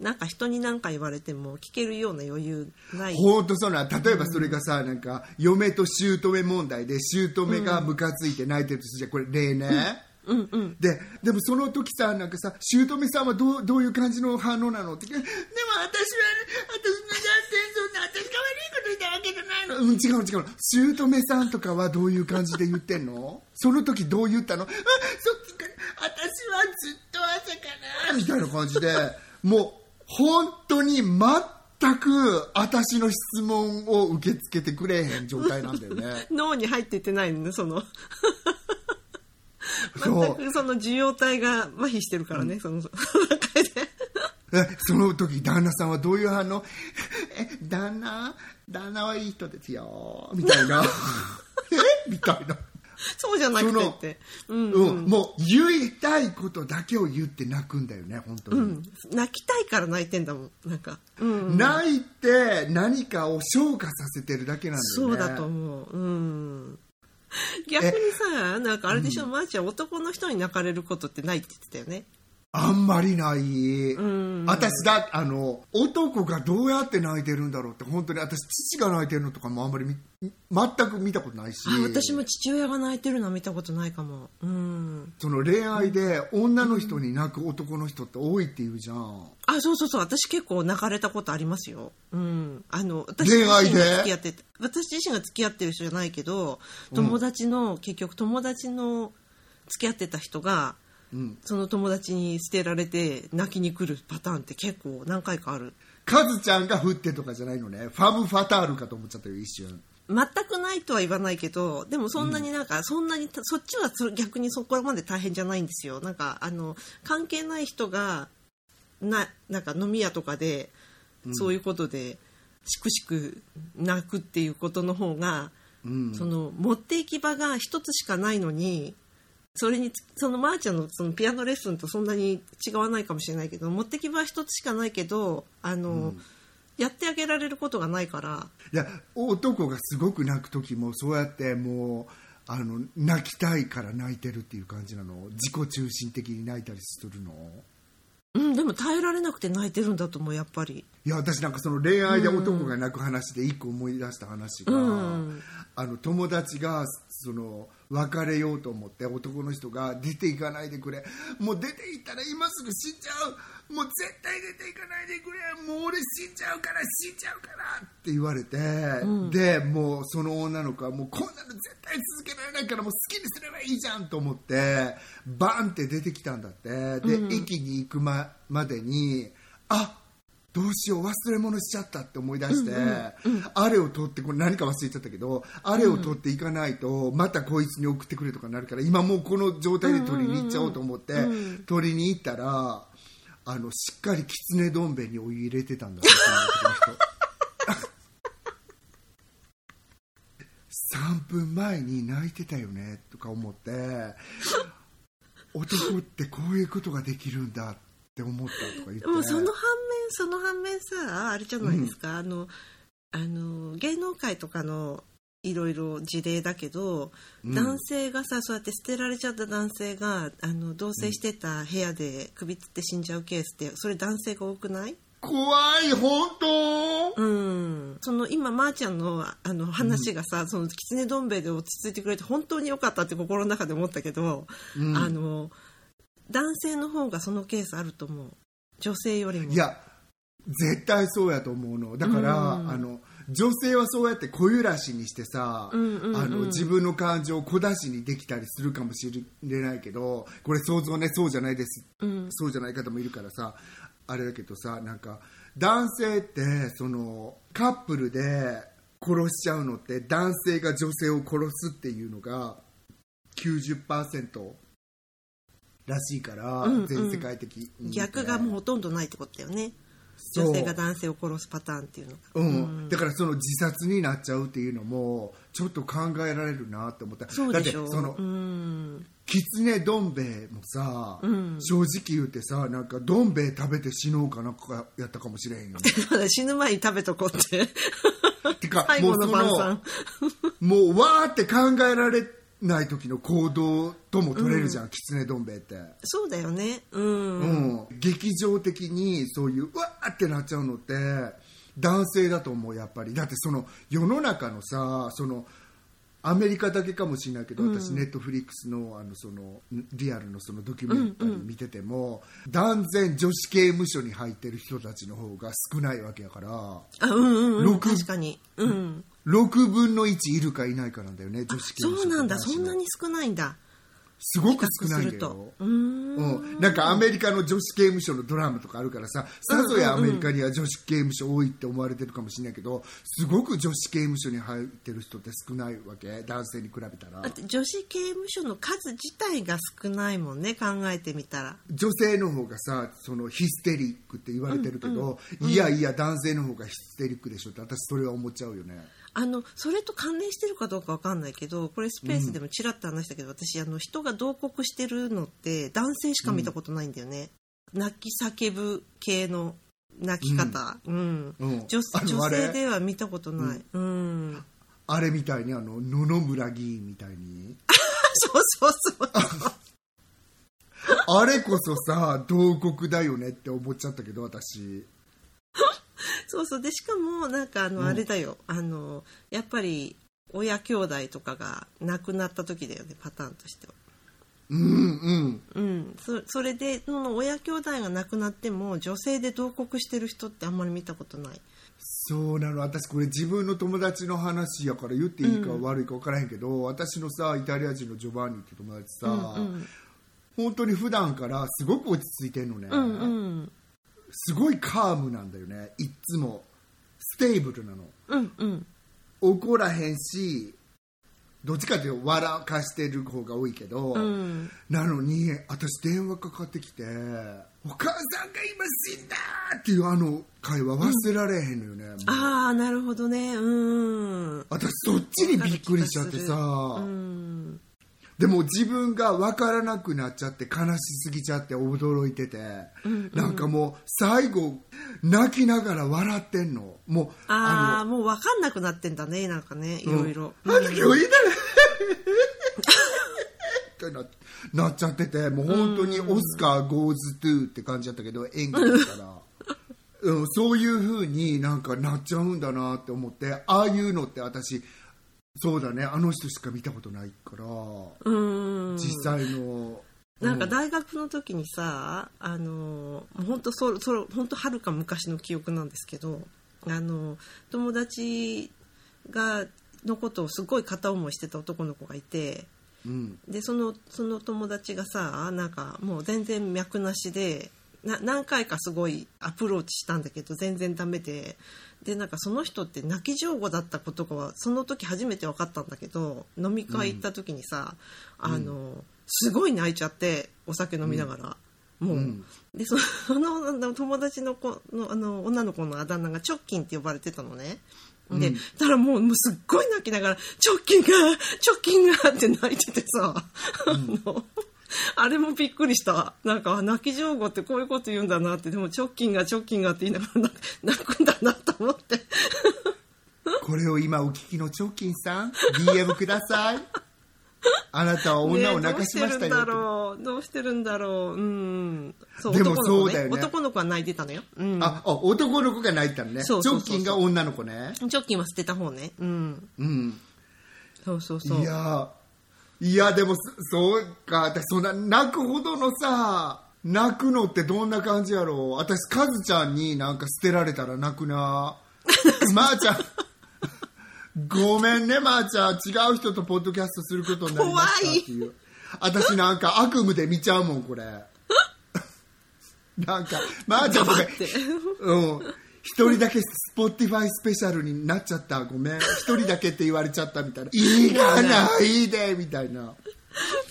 なんか人に何か言われても聞けるような余裕ない。本当そうな例えばそれがさ、なんか嫁と姑問題で姑がムカついて泣いてるとするじゃん。これ例ね、うんうん。ででもその時さなんかさ姑さんはどうどういう感じの反応なのってでも私は、ね、私のそんな私が悪いこと言ったわけじゃないのうん違う違う姑さんとかはどういう感じで言ってんの？その時どう言ったのあそっちか私はずっと朝からみたいな感じでもう本当に全く私の質問を受け付けてくれへん状態なんだよね。脳に入っていってないのねその全くその受容体が麻痺してるからね、その中で。えその時旦那さんはどういう反応？え旦那？旦那はいい人ですよみたいな。え？みたいな、そうじゃなくてって。うんうん。うん、もう言いたいことだけを言って泣くんだよね本当に、うん、泣きたいから泣いてんだもんなんか、うん、泣いて何かを消化させてるだけなんだよね。そうだと思う。うん。逆にさ、なんかあれでしょ、まー、ちゃん男の人に泣かれることってないって言ってたよね。あんまりない、ん私だあの男がどうやって泣いてるんだろうって本当に私父が泣いてるのとかもあんまり見全く見たことないしあ私も父親が泣いてるのは見たことないかも。うん。その恋愛で女の人に泣く男の人って多いって言うじゃん、あ、そうそうそう。私結構泣かれたことありますよ。うん。あの、私自身が付き合ってて、私自身が付き合ってる人じゃないけど、友達の、結局友達の付き合ってた人が、うん、その友達に捨てられて泣きに来るパターンって結構何回かある。カズちゃんが振ってとかじゃないのね。ファム・ファタールかと思っちゃったよ一瞬。全くないとは言わないけどでもそんなになんか、そんなにたそっちはそ逆にそこまで大変じゃないんですよ。なんかあの関係ない人がななんか飲み屋とかで、そういうことでしくしく泣くっていうことの方が、うん。その持っていき場が一つしかないのにそれにつそのまーちゃんのそのピアノレッスンとそんなに違わないかもしれないけど持ってき場は一つしかないけどあの、やってあげられることがないから。いや男がすごく泣く時もそうやってもうあの泣きたいから泣いてるっていう感じなの。自己中心的に泣いたりするの。うん、でも耐えられなくて泣いてるんだと思うやっぱり。いや私なんかその恋愛で男が泣く話で一個思い出した話が、うん。あの友達がその別れようと思って男の人が出ていかないでくれ。もう出て行ったら今すぐ死んじゃう。もう絶対出ていかないでくれ。もう俺死んじゃうから死んじゃうからって言われて、でもうその女の子はもうこんなの絶対続けられないからもう好きにすればいいじゃんと思ってバンって出てきたんだって。で、駅に行くままでにあどうしよう忘れ物しちゃったって思い出して、あれを取ってこれ何か忘れちゃったけどあれを取っていかないとまたこいつに送ってくれとかなるから今もうこの状態で取りに行っちゃおうと思って、取りに行ったらあのしっかりきつねどん兵衛にお湯入れてたんだってその男の人。3分前に泣いてたよねとか思って男ってこういうことができるんだって思ったとか言って。でもその反面その反面さあれじゃないですか、あのあの芸能界とかのいろいろ事例だけど、うん。男性がさそうやって捨てられちゃった男性があの同棲してた部屋で首つって死んじゃうケースってそれ男性が多くない？怖い本当？うん、その今まーちゃんのあの話がさ、その狐どん兵衛で落ち着いてくれて本当に良かったって心の中で思ったけど、うん。あの男性の方がそのケースあると思う。女性よりも。いや絶対そうやと思うの。だから、うん。あの女性はそうやって小揺らしにしてさ、うんうんうん。あの自分の感情を小出しにできたりするかもしれないけどこれ想像ねそうじゃないです、うん。そうじゃない方もいるからさあれだけどさなんか男性ってそのカップルで殺しちゃうのって男性が女性を殺すっていうのが90%らしいから、うんうん。全世界的逆がもうほとんどないってことだよね。女性が男性を殺すパターンっていうのが。うん。だからその自殺になっちゃうっていうのもちょっと考えられるなって思った。そうでしょ。だってそのうん。キツネどん兵衛もさ、うん。正直言うてさなんかどん兵衛食べて死のうかなんかやったかもしれへんよね。死ぬ前に食べとこうって。てか もうそのもうわーって考えられない時の行動とも取れるじゃん、キツネどん兵衛って、そうだよね。うん、うん。劇場的にそういううわーってなっちゃうのって男性だと思うやっぱり。だってその世の中のさそのアメリカだけかもしれないけど、私ネットフリックスのあのそのリアルのそのドキュメンタリー見てても、断然女子刑務所に入ってる人たちの方が少ないわけやからあうんうんうん。六確かに。うん。6分の1いるかいないかなんだよね女子刑務所そうなんだ。そんなに少ないんだすごく少ないんだよ。うーん。うん、なんかアメリカの女子刑務所のドラマとかあるからささぞやアメリカには女子刑務所多いって思われてるかもしれないけどすごく女子刑務所に入ってる人って少ないわけ？男性に比べたら。女子刑務所の数自体が少ないもんね考えてみたら。女性の方がさそのヒステリックって言われてるけど、いやいや男性の方がヒステリックでしょって私それは思っちゃうよねあのそれと関連してるかどうかわかんないけどこれスペースでもちらっと話したけど、私あの人が同国してるのって男性しか見たことないんだよね、泣き叫ぶ系の泣き方、うん。うん。女性では見たことない、うん。あれみたいにあの野々村議員みたいに。そうそうそう。あれこそさ同国だよねって思っちゃったけど私そうそう。でしかもなんかあのあれだよ、あのやっぱり親兄弟とかが亡くなった時だよねパターンとしては。うんうん。うん、そそれでその親兄弟が亡くなっても女性で同国してる人ってあんまり見たことない。そうなの。私これ自分の友達の話やから言っていいか悪いか分からへんけど、私のさイタリア人のジョバンニって友達さ、うん。本当に普段からすごく落ち着いてんのね、うんうんすごい calm なんだよね。いっつも。 stable なの。うんうん。怒らへんしどっちかっていうと笑かしてる方が多いけど、うん。なのに私電話かかってきて「お母さんが今死んだ!」っていうあの会話忘れられへんのよね、もう。ああなるほどね。うん。私そっちにびっくりしちゃってさ、うんでも自分が分からなくなっちゃって悲しすぎちゃって驚いてて、なんかもう最後泣きながら笑ってんの。もうああもう分かんなくなってんだねなんかねいろいろいいだねってななっちゃっててもう本当にオスカー・ゴーズ・トゥって感じだったけど演技だから、うん、そういう風になんかなっちゃうんだなって思ってああいうのって私そうだね。あの人しか見たことないから、うん。実際の。なんかうん大学の時にさあの本当そそ本当はるか昔の記憶なんですけどあの友達がのことをすごい片思いしてた男の子がいてうん。でそのその友達がさなんかもう全然脈なしでな何回かすごいアプローチしたんだけど全然ダメで。でなんかその人って泣き上手だったことがその時初めて分かったんだけど飲み会行った時にさ、あのすごい泣いちゃってお酒飲みながら。もう、うん。でそその 友達の子のあの女の子のあだ名がチョッキンって呼ばれてたのね。で、うん。だからもうもうすっごい泣きながら「チョッキンがチョッキンが」って泣いててさ、あの あれもびっくりした。なんかあ泣き上手ってこういうこと言うんだなって。でもチョッキンがチョッキンがって言いながら泣 泣くんだなと思って。これを今お聞きのチョッキンさん DM ください。あなたは女を泣かしましたよどうしてるんだろう。どうしてるんだろう。うん。そうでもそうだよね。男の子は泣いてたのよ、うん、ああ男の子が泣いたのね。そうそうそうそう。チョッキンが女の子ね。チョッキンは捨てた方ね。うん。うん。そうそうそう。いやいやでもそそうか私そんな泣くほどのさ泣くのってどんな感じやろ？う私カズちゃんになんか捨てられたら泣くな まーちゃんごめんね、まー、ちゃん。違う人とポッドキャストすることになりましたっていう。私なんか悪夢で見ちゃうもん、これ。なんか、まー、ちゃんごめん。うん。一人だけスポティファイスペシャルになっちゃった。ごめん。一人だけって言われちゃったみたいな。いいがないで、みたいな。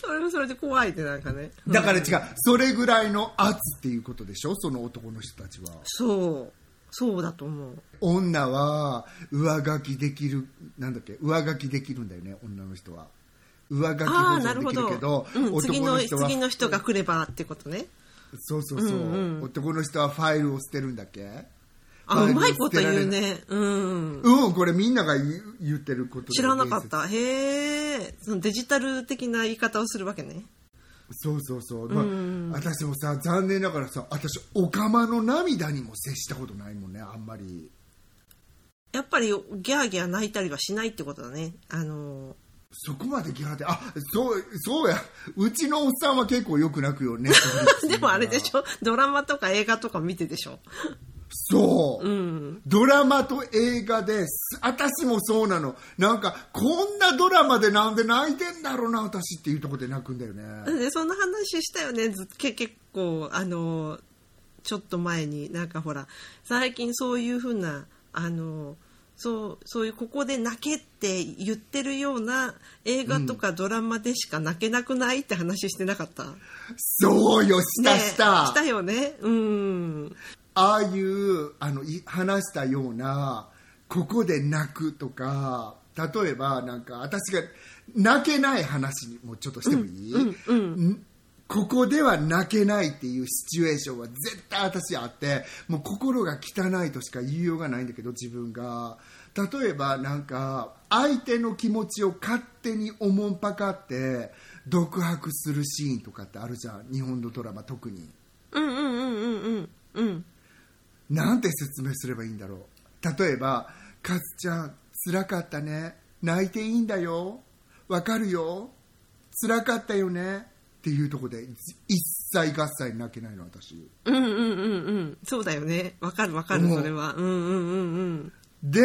それもそれで怖いってなんかねだから違う。それぐらいの圧っていうことでしょ？その男の人たちは。そうそうだと思う女は上書きできるなんだっけ？上書きできるんだよね女の人は上書き保できるけどうん、次の男の人は次の人が来ればってことねそうそうそう、うんうん男の人はファイルを捨てるんだっけ？あうまいこと言うね。うん。うんこれみんなが言ってることで知らなかった。へえそのデジタル的な言い方をするわけね。そうそうそう、まあ私もさ残念ながらさ私お釜の涙にも接したことないもんねあんまり。やっぱりギャーギャー泣いたりはしないってことだね。あのそこまでギャーであそうそうや。うちのおっさんは結構よく泣くよね。でもあれでしょ？ドラマとか映画とか見てでしょ？そう、うん。ドラマと映画です。私もそうなの。なんかこんなドラマでなんで泣いてんだろうな私っていうところで泣くんだよね、でそんな話したよね。ずけ結構あのちょっと前になんかほら最近そういうふうなあのそうそういうここで泣けって言ってるような映画とかドラマでしか泣けなくないって話してなかった、そうよしたねした、したよね。うんああいうあのい話したようなここで泣くとか例えばなんか私が泣けない話にもちょっとしてもいい、ん？ここでは泣けないっていうシチュエーションは絶対私あってもう心が汚いとしか言いようがないんだけど自分が。例えばなんか相手の気持ちを勝手におもんぱかって独白するシーンとかってあるじゃん。日本のドラマ特に。うんうんうんうんうんうんなんて説明すればいいんだろう。例えば「かつちゃん辛かったね。泣いていいんだよ。わかるよ。辛かったよね」っていうところで一切合切泣けないの私。うんうんうんうん。そうだよね。わかるわかるう。んそれは。うんうんうんうん。で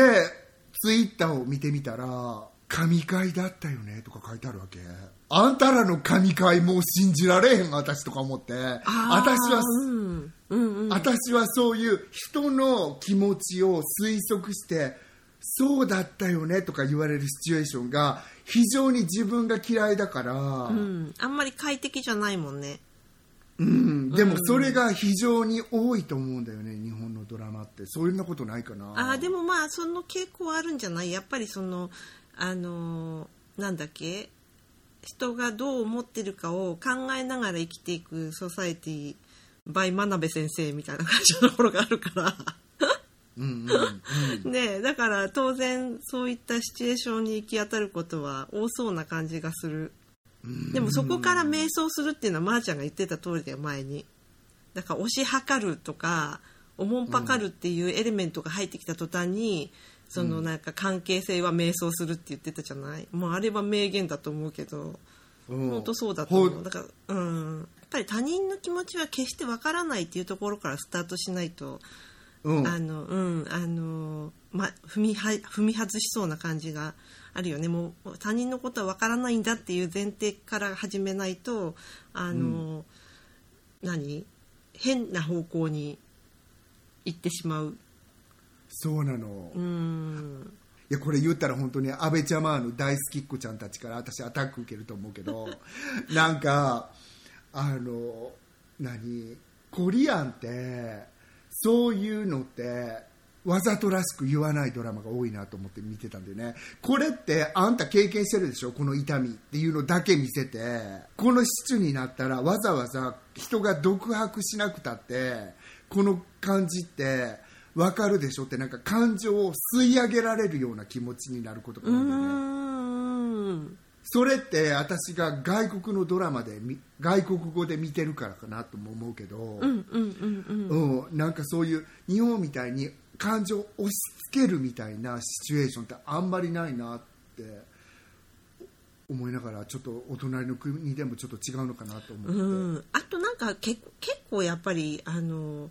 ツイッターを見てみたら「神回だったよね」とか書いてあるわけ。あんたらの神回もう信じられへん私とか思って。私はうん。うんうん。私はそういう人の気持ちを推測してそうだったよねとか言われるシチュエーションが非常に自分が嫌いだから、うん、あんまり快適じゃないもんね。うん。でもそれが非常に多いと思うんだよね日本のドラマって。そういうようなことないかな。あーでもまあその傾向はあるんじゃない？やっぱりそのあのーなんだっけ？人がどう思ってるかを考えながら生きていくソサエティ by 真鍋先生みたいな感じのところがあるから。うんうんうんねえだから当然そういったシチュエーションに行き当たることは多そうな感じがする。でもそこから瞑想するっていうのはまーちゃんが言ってた通りだよ前に。だから推し量るとかおもんぱかるっていうエレメントが入ってきた途端に、そのなんか関係性は瞑想するって言ってたじゃない？もうあれは名言だと思うけど。うん。本当そうだと思ほう。だからうん。やっぱり他人の気持ちは決してわからないっていうところからスタートしないとうん。あのうん。あのま踏みは踏み外しそうな感じがあるよね。もう他人のことはわからないんだっていう前提から始めないとあの、何？変な方向に行ってしまうそうなの、いうん。やこれ言ったら本当に安倍ちゃまの大好きっ子ちゃんたちから私アタック受けると思うけど なんかあの何？コリアンってそういうのってわざとらしく言わないドラマが多いなと思って見てたんだよね。これってあんた経験してるでしょ？この痛みっていうのだけ見せて。このシチュになったらわざわざ人が独白しなくたってこの感じってわかるでしょってなんか感情を吸い上げられるような気持ちになることが多いんだねそれって私が外国のドラマで外国語で見てるからかなとも思うけど、なんかそういう日本みたいに感情を押し付けるみたいなシチュエーションってあんまりないなって。思いながらちょっとお隣の国でもちょっと違うのかなと思って、うん、あとなんかけ結構やっぱりあの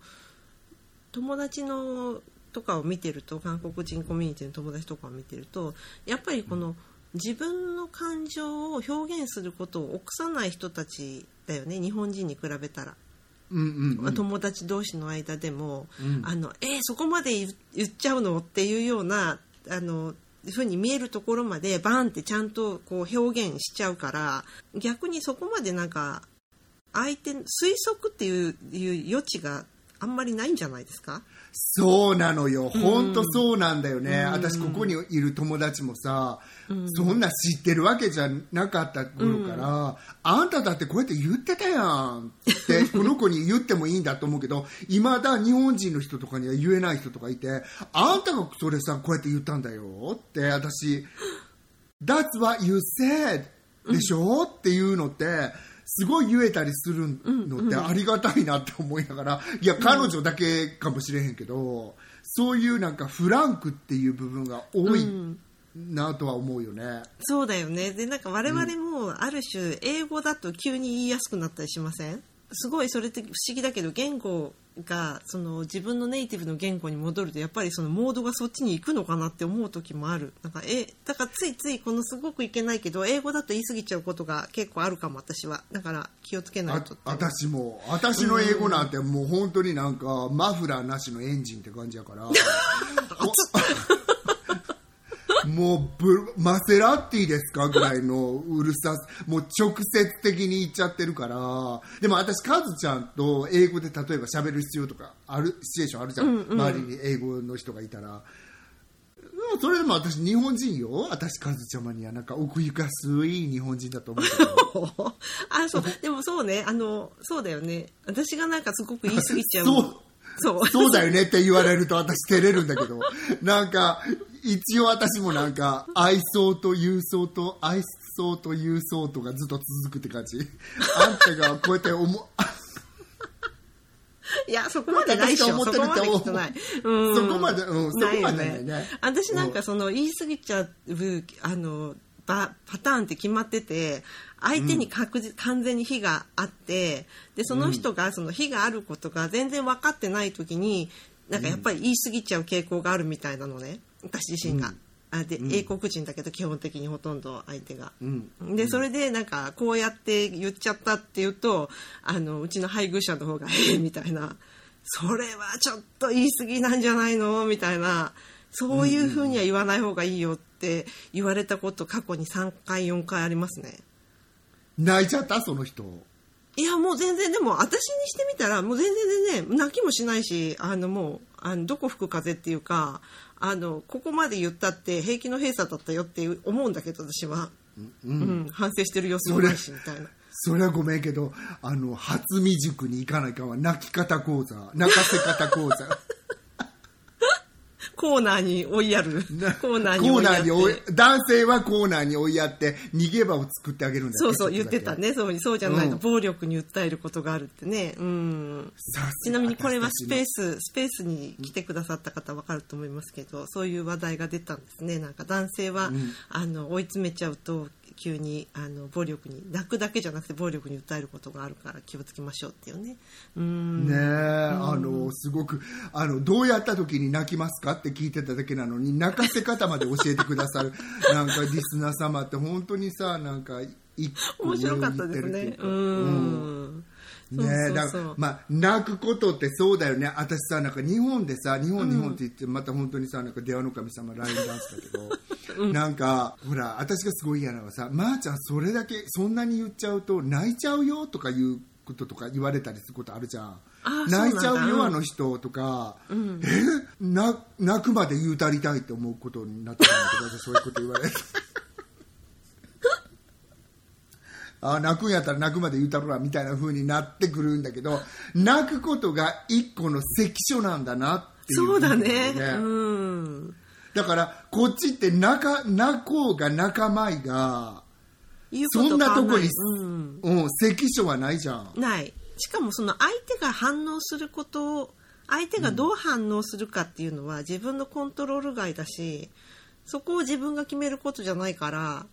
友達のとかを見てると韓国人コミュニティの友達とかを見てるとやっぱりこの自分の感情を表現することを臆さない人たちだよね日本人に比べたら。うんうんうん。友達同士の間でも、うん。あのえーそこまで言言っちゃうの？っていうようなあのふうに見えるところまでバーンってちゃんとこう表現しちゃうから逆にそこまでなんか相手推測っていういう余地があんまりないんじゃないですか？そうなのよ、本当そうなんだよね、私、ここにいる友達もさ、そんな知ってるわけじゃなかった頃から、あんただってこうやって言ってたやんって、この子に言ってもいいんだと思うけど、いまだ日本人の人とかには言えない人とかいて、あんたがそれさ、こうやって言ったんだよって、私、That's what you said でしょ、っていうのって、すごい言えたりするのってありがたいなって思いながら、いや、彼女だけかもしれへんけど、そういうなんかフランクっていう部分が多いなとは思うよね。そうだよね。でなんか我々もある種英語だと急に言いやすくなったりしません？すごいそれって不思議だけど言語がその自分のネイティブの言語に戻るとやっぱりそのモードがそっちに行くのかなって思う時もある。なんかえだからついついこのすごくいけないけど英語だと言い過ぎちゃうことが結構あるかも私は。だから気をつけないあと私も。私の英語なんてもう本当になんかマフラーなしのエンジンって感じやから もうブマセラティですかぐらいのうるささもう直接的に言っちゃってるから。でも私カズちゃんと英語で例えば喋る必要とかあるシチュエーションあるじゃん、周りに英語の人がいたら。うんそれでも私日本人よ。私カズちゃまにはなんか奥ゆかすい日本人だと思うけど。あそう。でもそうね。あのそうだよね。私がなんかすごく言い過ぎちゃう そう。そうそうだよねって言われると私照れるんだけど、なんか、一応私もなんか、愛想と郵送と愛想と郵送とがずっと続くって感じ。あんたがこうやって思う、いや、そこまでないでしょ。思ってるってこまできっとない。う。ん。そこまでうんそこまでよないね。私なんかその言い過ぎちゃう、あの、パパターンって決まってて、相手に確実、完全に非があって、で、その人がその非があることが全然分かってない時に、なんかやっぱり言い過ぎちゃう傾向があるみたいなのね。私自身が。あで、英国人だけど基本的にほとんど相手が。うんでそれでなんかこうやって言っちゃったっていうとあのうちの配偶者の方が「ええ」みたいな「それはちょっと言い過ぎなんじゃないの?」みたいなそういうふうには言わない方がいいよって言われたこと過去に3回4回ありますね。泣いちゃった？その人。いやもう全然でも私にしてみたらもう全然全然泣きもしないしあのもうあのどこ吹く風っていうかあのここまで言ったって平気の閉鎖だったよって思うんだけど私は、うん反省してる様子もないしみたいな。それはごめんけど、あの、初未塾に行かないかんわ。泣き方講座、泣かせ方講座。コーナーに追いやる。コーナーにコー追いやってナーに追い、男性はコーナーに追いやって、逃げ場を作ってあげるんだよそうそう、言ってた。ね。そうそうじゃないと、うん暴力に訴えることがあるってね。うん。ちなみにこれはスペー私ス、スペースに来てくださった方はわかると思いますけど、そういう話題が出たんですね。なんか男性は、あの、追い詰めちゃうと、急に、あの、暴力に、泣くだけじゃなくて暴力に訴えることがあるから気をつけましょうっていうね。うん。ねえ、あの、すごく、あの、どうやった時に泣きますかって聞いてただけなのに、泣かせ方まで教えてくださる、なんかリスナー様って本当にさ、なんか、一個面白かったですね。うん。ね。えだからまあ、泣くことってそうだよね。私さなんか日本でさ日本、日本って言ってまた本当にさなんか電話の神様ラインダンスだけど、なんかほら私がすごい嫌なのはさ「まー、ちゃんそれだけそんなに言っちゃうと泣いちゃうよ」とかいうこととか言われたりすることあるじゃん。あ泣いちゃそうよあの人とか、え？な泣くまで言うたりたいって思うことになってたんだけど私そういうこと言われてあ泣くんやったら泣くまで言うたろらみたいな風になってくるんだけど泣くことが一個の関所なんだなっていうそうだね。思ううん。だからこっちって泣か泣こうが泣かまいが、そんなとこに、うん。うん、関所はないじゃんないしかもその相手が反応することを相手がどう反応するかっていうのは自分のコントロール外だしそこを自分が決めることじゃないから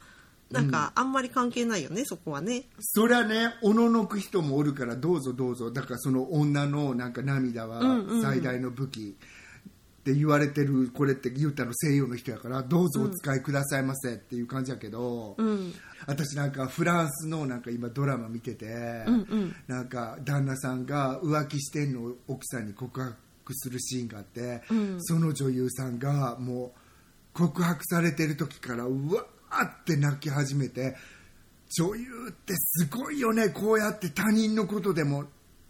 なんかあんまり関係ないよね、そこはね。そりゃねおののく人もおるからどうぞどうぞ。だからその女のなんか涙は最大の武器、って言われてるこれって言ったの西洋の人やからどうぞお使いくださいませっていう感じやけど、うん。私なんかフランスのなんか今ドラマ見てて、うんうん。なんか旦那さんが浮気してんのを奥さんに告白するシーンがあって、うん。その女優さんがもう告白されてる時からうわーって泣き始めて女優ってすごいよね。こうやって他人のことでも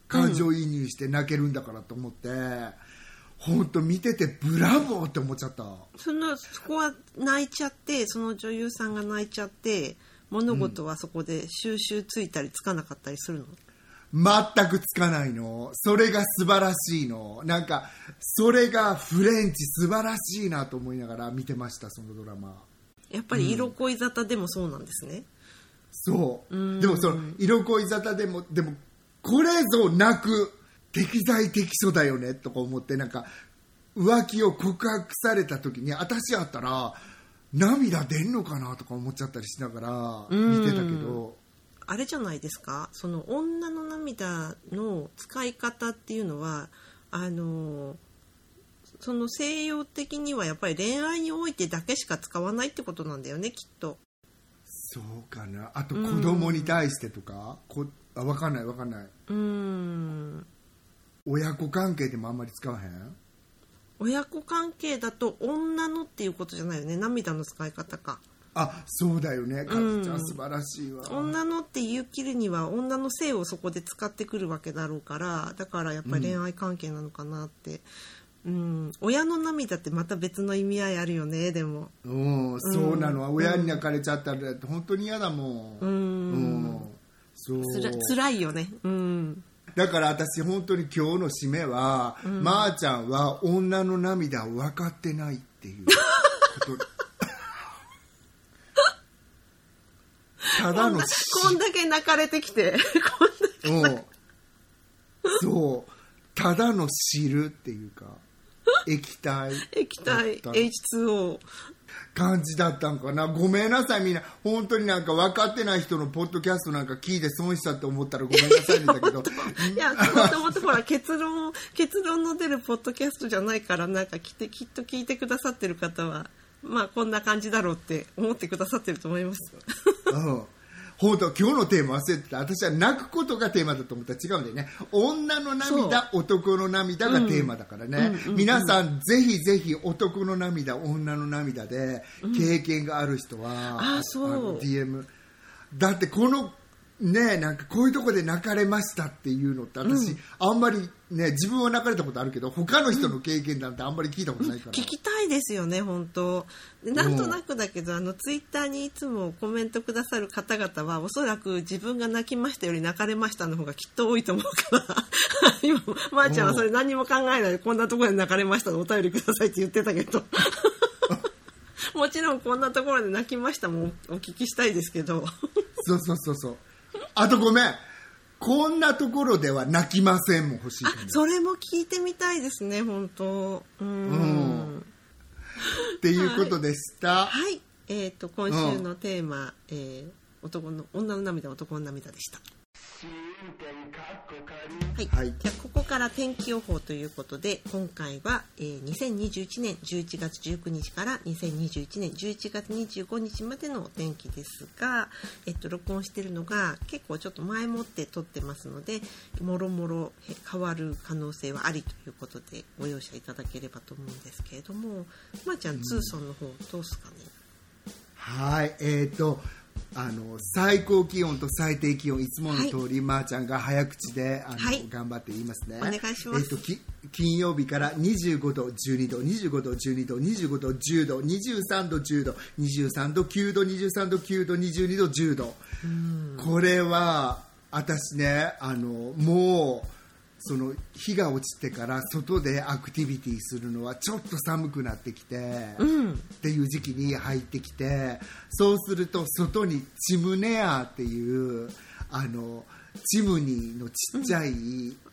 感情移入して泣けるんだからと思って、本当見ててブラボーって思っちゃった。そのそこは泣いちゃってその女優さんが泣いちゃって物事はそこで収集ついたりつかなかったりするの、全くつかないの。それが素晴らしいの。なんかそれがフレンチ素晴らしいなと思いながら見てましたそのドラマやっぱり色恋沙汰でもそうなんですね、そう。うん。でもその色恋沙汰でもでもこれぞ泣く適材適所だよねとか思ってなんか浮気を告白された時に私やったら涙出んのかなとか思っちゃったりしながら見てたけど。あれじゃないですか？その女の涙の使い方っていうのはあのその西洋的にはやっぱり恋愛においてだけしか使わないってことなんだよねきっと。そうかな。あと子供に対してとか、こあ分かんない分かんない。うーん。親子関係でもあんまり使わへん？親子関係だと女のっていうことじゃないよね涙の使い方か。あそうだよね。かうん。ずちゃん素晴らしいわ、女のって言う切るには女の性をそこで使ってくるわけだろうからだからやっぱり恋愛関係なのかなって、うん。親の涙ってまた別の意味合いあるよねでも。うんそうなの、親に泣かれちゃったら本当に嫌だもん。うん。うんそう。つら辛いよね。うん。だから私本当に今日の締めは、まー、ちゃんは女の涙を分かってないっていうこと。ただのし こんだけ泣かれてきて。こんだうん。そう。ただの汁っていうか液体。液体。だった H2O 感じだったんかな。ごめんなさいみんな。本当になんか分かってない人のポッドキャストなんか聞いて損したって思ったらごめんなさいんだけど。いやもともとほら結論結論の出るポッドキャストじゃないからなんかきてきっと聞いてくださってる方はまあこんな感じだろうって思ってくださってると思います。うん本当今日のテーマ忘れてた。私は泣くことがテーマだと思った。ら違うんだよね。女の涙男の涙がテーマだからね、皆さんぜひぜひ男の涙女の涙で経験がある人は、あそう。の DM だってこのねなんかこういうとこで泣かれましたっていうのって私、あんまりね自分は泣かれたことあるけど他の人の経験なんてあんまり聞いたことないから、聞きたいですよね本当。でなんとなくだけどあのツイッターにいつもコメントくださる方々はおそらく自分が泣きましたより泣かれましたの方がきっと多いと思うから。今まー、ちゃんはそれ何も考えないでこんなところで泣かれましたの？お便りくださいって言ってたけど。もちろんこんなところで泣きましたもお聞きしたいですけど。そうそうそうそうあとごめん。こんなところでは泣きませんも欲しいそれも聞いてみたいですね本当。うん。うん。っていうことでした、はい。えっ、と今週のテーマ、えー男の女の涙男の涙でしたはい、はい。じゃあここから天気予報ということで今回は、えー2021年11月19日から2021年11月25日までのお天気ですが、えっと、録音しているのが結構ちょっと前もって撮ってますのでもろもろえ変わる可能性はありということでご容赦いただければと思うんですけれどもまー、ちゃんツーソンの方どうすかね、はい。えっ、とあの最高気温と最低気温いつもの通り、まーちゃんが早口であの、はい。頑張って言いますね。お願いします。えっとき金曜日から25度12度25度12度25度10度23度10度23度9度23度9度22度10度。これは私ねあのもうその日が落ちてから外でアクティビティするのはちょっと寒くなってきて、うん。っていう時期に入ってきてそうすると外にチムネアーっていうあのチムニーのちっちゃい、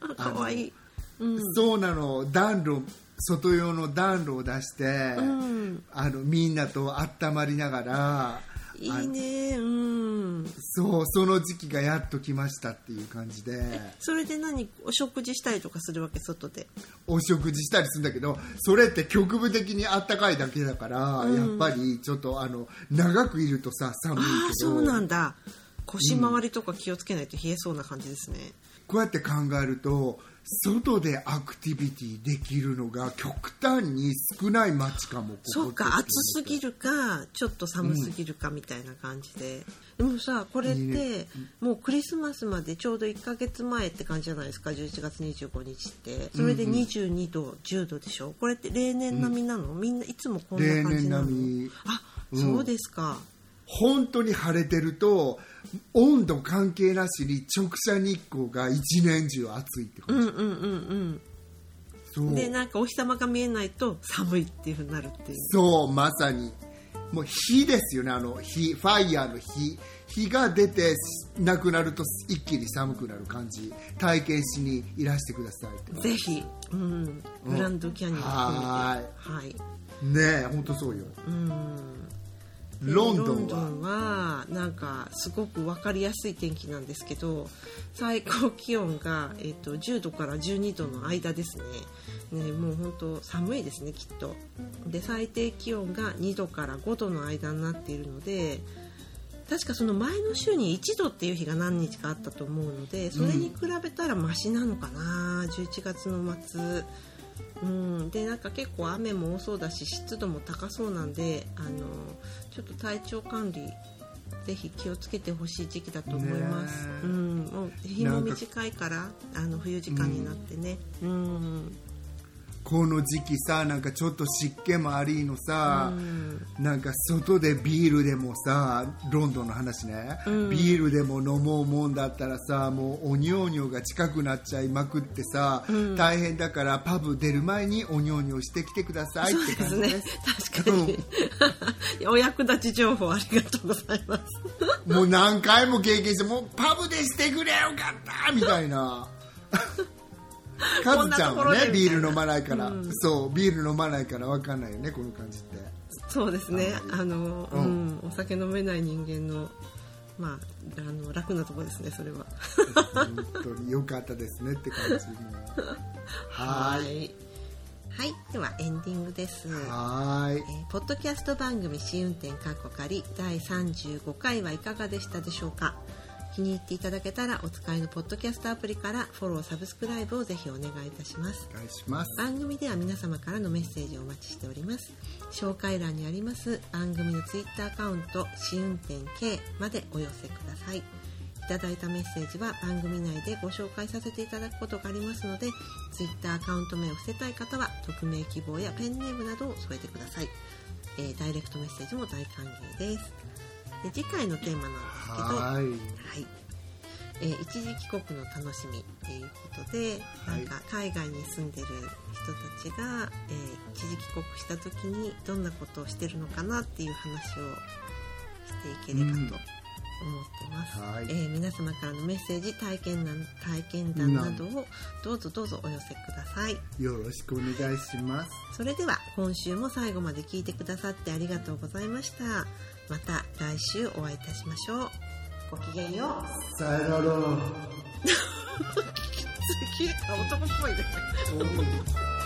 ああのいいうん。そうなの暖炉外用の暖炉を出して、うん。あのみんなと温まりながらいい。ねうんそうその時期がやっと来ましたっていう感じで。それで何お食事したりとかするわけ外で？お食事したりするんだけどそれって局部的にあったかいだけだから、やっぱりちょっとあの長くいるとさ寒いけど。ああそうなんだ。腰回りとか気をつけないと冷えそうな感じですね、こうやって考えると外でアクティビティできるのが極端に少ない街かもそうか暑すぎるかちょっと寒すぎるかみたいな感じで、でもさこれってもうクリスマスまでちょうど1ヶ月前って感じじゃないですか11月25日って。それで22度、10度でしょ？これって例年並みなの、みんないつもこんな感じなの？あ、うんそうですか本当に晴れてると温度関係なしに直射日光が一年中暑いって感じ、うんうんうんそう。うんでなんかお日様が見えないと寒いっていうふうになるっていう。そうまさに。もう火ですよねあの火ファイヤーの火。火が出てなくなると一気に寒くなる感じ。体験しにいらしてくださいぜひ、うん、グランドキャニオンは含めて。はい。ねえ本当そうよ。うんロンドンは。なんかすごく分かりやすい天気なんですけど最高気温が、えー、と10度から12度の間ですね。ねもう本当寒いですねきっと。で最低気温が2度から5度の間になっているので確かその前の週に1度っていう日が何日かあったと思うのでそれに比べたらマシなのかな、11月の末。うん、でなんか結構雨も多そうだし湿度も高そうなんであのちょっと体調管理ぜひ気をつけてほしい時期だと思います、ねえ。うん、もう日も短いからあの冬時間になってね。うん、この時期さなんかちょっと湿気もありのさ、うん。なんか外でビールでもさロンドンの話ね、うん。ビールでも飲もうもんだったらさもうおにょおにょが近くなっちゃいまくってさ、うん。大変だからパブ出る前におにょおにょしてきてくださいって感じですね。確かに、お役立ち情報ありがとうございます。もう何回も経験してもうパブでしてくれよかったみたいな カズちゃんはねビール飲まないから、うん。そうビール飲まないから分かんないよねこの感じって。そうですね。あの、ううん。んお酒飲めない人間のまああの楽なところですねそれは。本当に良かったですねって感じも。はーいい。はい。ではエンディングです。はーい。えーポッドキャスト番組試運転かっこ仮第35回はいかがでしたでしょうか？気に入っていただけたらお使いのポッドキャストアプリからフォローサブスクライブをぜひお願いいたします。お願いします。番組では皆様からのメッセージをお待ちしております。紹介欄にあります番組のツイッターアカウント試運転 K までお寄せください。いただいたメッセージは番組内でご紹介させていただくことがありますのでツイッターアカウント名を伏せたい方は匿名希望やペンネームなどを添えてください、えーダイレクトメッセージも大歓迎ですで次回のテーマなんですけどはーい。はい、えー一時帰国の楽しみということで、はい。なんか海外に住んでる人たちが、えー一時帰国した時にどんなことをしてるのかなっていう話をしていければと思ってます、はい。えー皆様からのメッセージ体験談体験談などをどうぞどうぞお寄せください。よろしくお願いします。それでは今週も最後まで聞いてくださってありがとうございましたまた来週お会いいたしましょう。ごきげんよう。さよなら。次男っぽいね。お